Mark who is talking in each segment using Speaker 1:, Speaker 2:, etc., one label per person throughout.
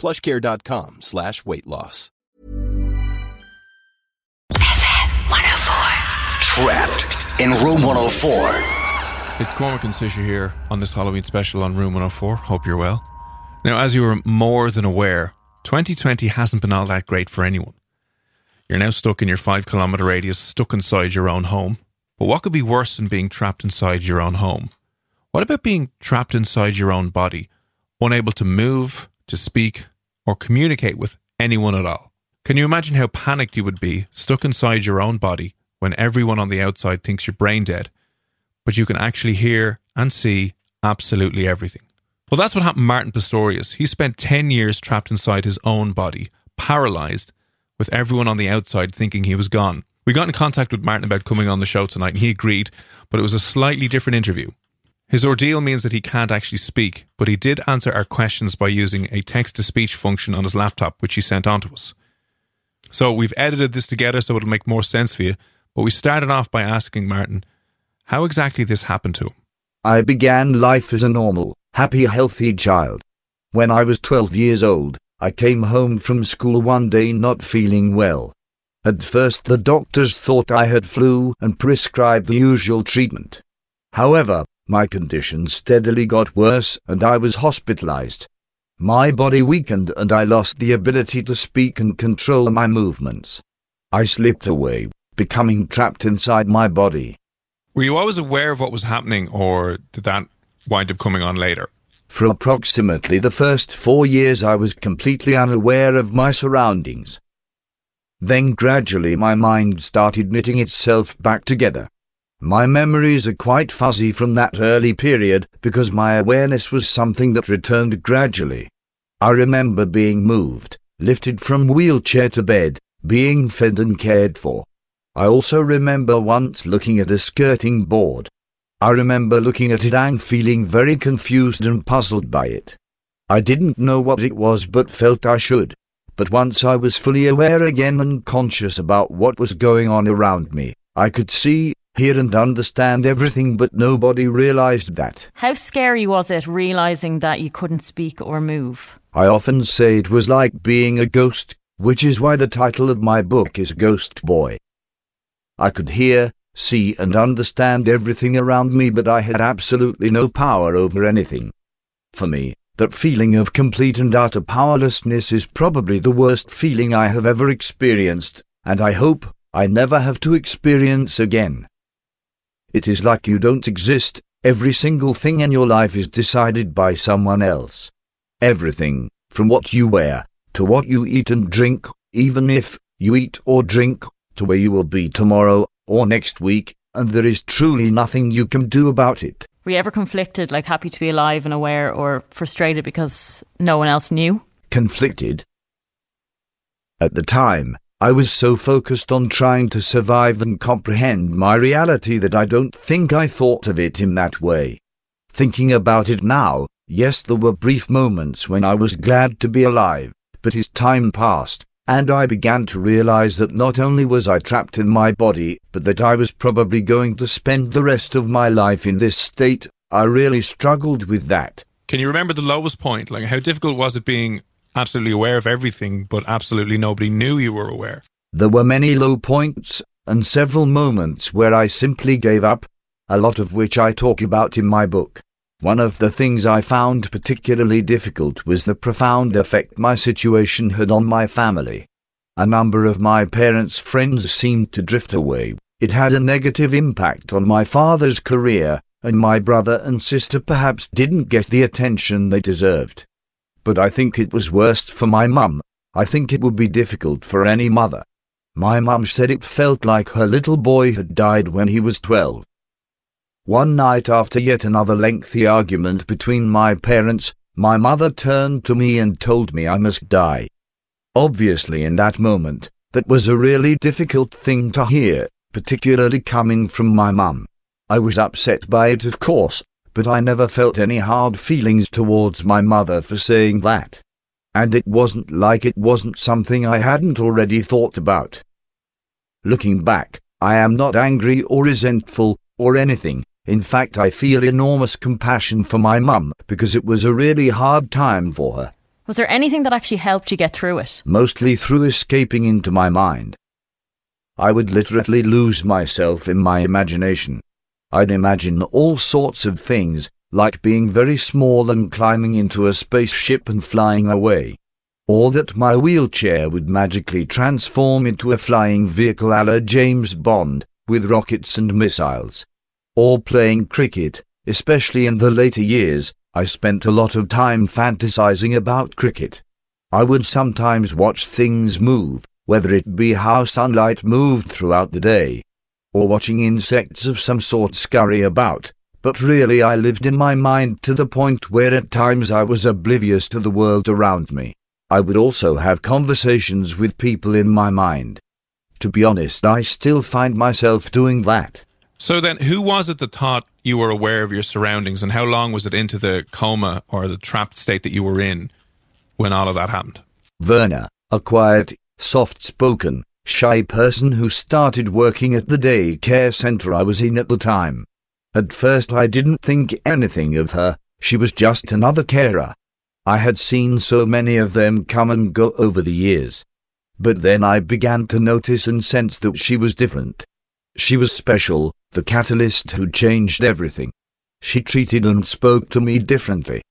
Speaker 1: plushcare.com slash weight loss.
Speaker 2: Trapped in Room 104.
Speaker 3: It's Cormac and Sisha here on this Halloween special on Room 104. Hope you're well. Now, as you are more than aware, 2020 hasn't been all that great for anyone. You're now stuck in your five kilometre radius, stuck inside your own home. But what could be worse than being trapped inside your own home? What about being trapped inside your own body, unable to move, to speak, or communicate with anyone at all? Can you imagine how panicked you would be stuck inside your own body when everyone on the outside thinks you're brain dead, but you can actually hear and see absolutely everything? Well, that's what happened to Martin Pistorius. He spent 10 years trapped inside his own body, paralyzed, with everyone on the outside thinking he was gone. We got in contact with Martin about coming on the show tonight, and he agreed, but it was a slightly different interview. His ordeal means that he can't actually speak, but he did answer our questions by using a text to speech function on his laptop, which he sent on to us. So we've edited this together so it'll make more sense for you, but we started off by asking Martin how exactly this happened to him.
Speaker 4: I began life as a normal, happy, healthy child. When I was 12 years old, I came home from school one day not feeling well. At first the doctors thought I had flu and prescribed the usual treatment. However, my condition steadily got worse and I was hospitalized. My body weakened and I lost the ability to speak and control my movements. I slipped away, becoming trapped inside my body.
Speaker 3: Were you always aware of what was happening, or did that wind up coming on later?
Speaker 4: For approximately the first four years I was completely unaware of my surroundings. Then gradually my mind started knitting itself back together. My memories are quite fuzzy from that early period because my awareness was something that returned gradually. I remember being moved, lifted from wheelchair to bed, being fed and cared for. I also remember once looking at a skirting board. I remember looking at it and feeling very confused and puzzled by it. I didn't know what it was but felt I should. But once I was fully aware again and conscious about what was going on around me, I could see, hear and understand everything but nobody realized that.
Speaker 5: How scary was it realizing that you couldn't speak or move?
Speaker 4: I often say it was like being a ghost, which is why the title of my book is Ghost Boy. I could hear, see and understand everything around me but I had absolutely no power over anything. For me, that feeling of complete and utter powerlessness is probably the worst feeling I have ever experienced, and I hope I never have to experience again. It is like you don't exist, every single thing in your life is decided by someone else. Everything, from what you wear, to what you eat and drink, even if you eat or drink, to where you will be tomorrow or next week, and there is truly nothing you can do about it.
Speaker 5: Were you ever conflicted, like happy to be alive and aware, or frustrated because no one else knew?
Speaker 4: Conflicted. At the time, I was so focused on trying to survive and comprehend my reality that I don't think I thought of it in that way. Thinking about it now, yes, there were brief moments when I was glad to be alive, but as time passed, and I began to realize that not only was I trapped in my body, but that I was probably going to spend the rest of my life in this state. I really struggled with that.
Speaker 3: Can you remember the lowest point? Like, how difficult was it being absolutely aware of everything, but absolutely nobody knew you were aware?
Speaker 4: There were many low points, and several moments where I simply gave up, a lot of which I talk about in my book. One of the things I found particularly difficult was the profound effect my situation had on my family. a number of my parents' friends seemed to drift away. It had a negative impact on my father's career, and my brother and sister perhaps didn't get the attention they deserved. But I think it was worst for my mum. I think it would be difficult for any mother. My mum said it felt like her little boy had died when he was 12. One night after yet another lengthy argument between my parents, my mother turned to me and told me I must die. Obviously, in that moment, that was a really difficult thing to hear, particularly coming from my mum. I was upset by it, of course, but I never felt any hard feelings towards my mother for saying that. And it wasn't like it wasn't something I hadn't already thought about. Looking back, I am not angry or resentful or anything. In fact, I feel enormous compassion for my mum because it was a really hard time for her.
Speaker 5: Was there anything that actually helped you get through it?
Speaker 4: Mostly through escaping into my mind. I would literally lose myself in my imagination. I'd imagine all sorts of things, like being very small and climbing into a spaceship and flying away. Or that my wheelchair would magically transform into a flying vehicle a la James Bond, with rockets and missiles. Or playing cricket, especially in the later years, I spent a lot of time fantasizing about cricket. I would sometimes watch things move, whether it be how sunlight moved throughout the day, or watching insects of some sort scurry about, but really I lived in my mind to the point where at times I was oblivious to the world around me. I would also have conversations with people in my mind. To be honest, I still find myself doing that.
Speaker 3: So then, who was it that thought you were aware of your surroundings, and how long was it into the coma or the trapped state that you were in when all of that happened?
Speaker 4: Virna, a quiet, soft spoken, shy person who started working at the day care center I was in at the time. At first I didn't think anything of her, she was just another carer. I had seen so many of them come and go over the years. But then I began to notice and sense that she was different. She was special, the catalyst who changed everything. She treated and spoke to me differently.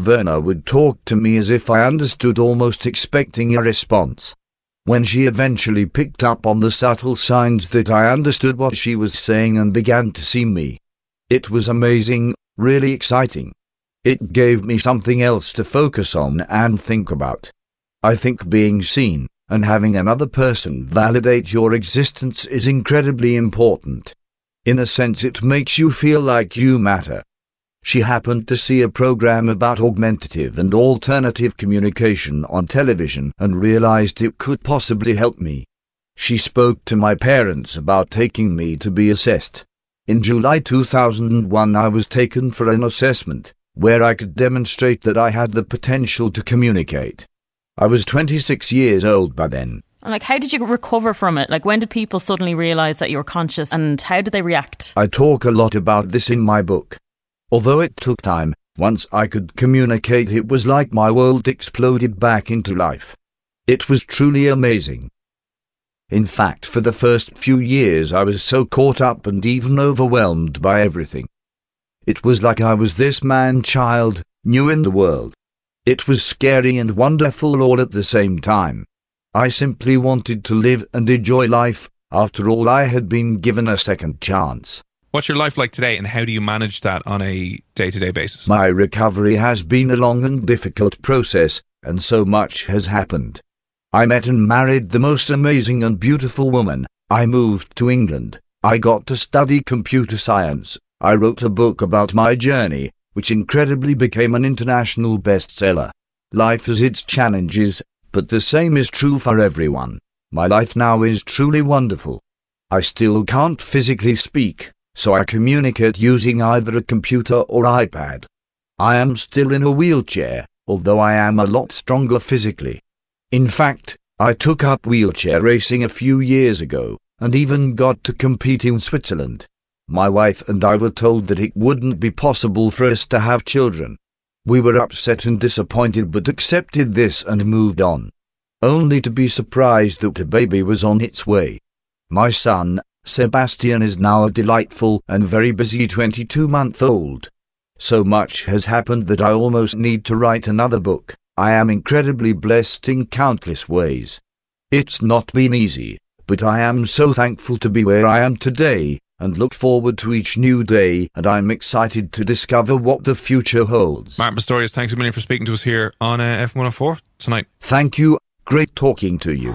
Speaker 4: Virna would talk to me as if I understood, almost expecting a response. When she eventually picked up on the subtle signs that I understood what she was saying and began to see me, it was amazing, really exciting. It gave me something else to focus on and think about. I think being seen and having another person validate your existence is incredibly important. In a sense, it makes you feel like you matter. She happened to see a program about augmentative and alternative communication on television and realized it could possibly help me. She spoke to my parents about taking me to be assessed. In July 2001, I was taken for an assessment where I could demonstrate that I had the potential to communicate. I was 26 years old by then.
Speaker 5: And like, how did you recover from it? Like, when did people suddenly realize that you were conscious and how did they react?
Speaker 4: I talk a lot about this in my book. Although it took time, once I could communicate, it was like my world exploded back into life. It was truly amazing. In fact, for the first few years, I was so caught up and even overwhelmed by everything. It was like I was this man child, new in the world. It was scary and wonderful all at the same time. I simply wanted to live and enjoy life. After all, I had been given a second chance.
Speaker 3: What's your life like today, and how do you manage that on a day to day basis?
Speaker 4: My recovery has been a long and difficult process, and so much has happened. I met and married the most amazing and beautiful woman. I moved to England. I got to study computer science. I wrote a book about my journey, which incredibly became an international bestseller. Life has its challenges, but the same is true for everyone. My life now is truly wonderful. I still can't physically speak, so I communicate using either a computer or iPad. I am still in a wheelchair, although I am a lot stronger physically. In fact, I took up wheelchair racing a few years ago, and even got to compete in Switzerland. My wife and I were told that it wouldn't be possible for us to have children. We were upset and disappointed but accepted this and moved on. Only to be surprised that a baby was on its way. My son, Sebastian is now a delightful and very busy 22 month old. So much has happened that I almost need to write another book. I am incredibly blessed in countless ways. It's not been easy, but I am so thankful to be where I am today and look forward to each new day and I'm excited to discover what the future holds.
Speaker 3: Martin Pistorius, thanks a million for speaking to us here on uh, FM104 tonight.
Speaker 4: Thank you. Great talking to you.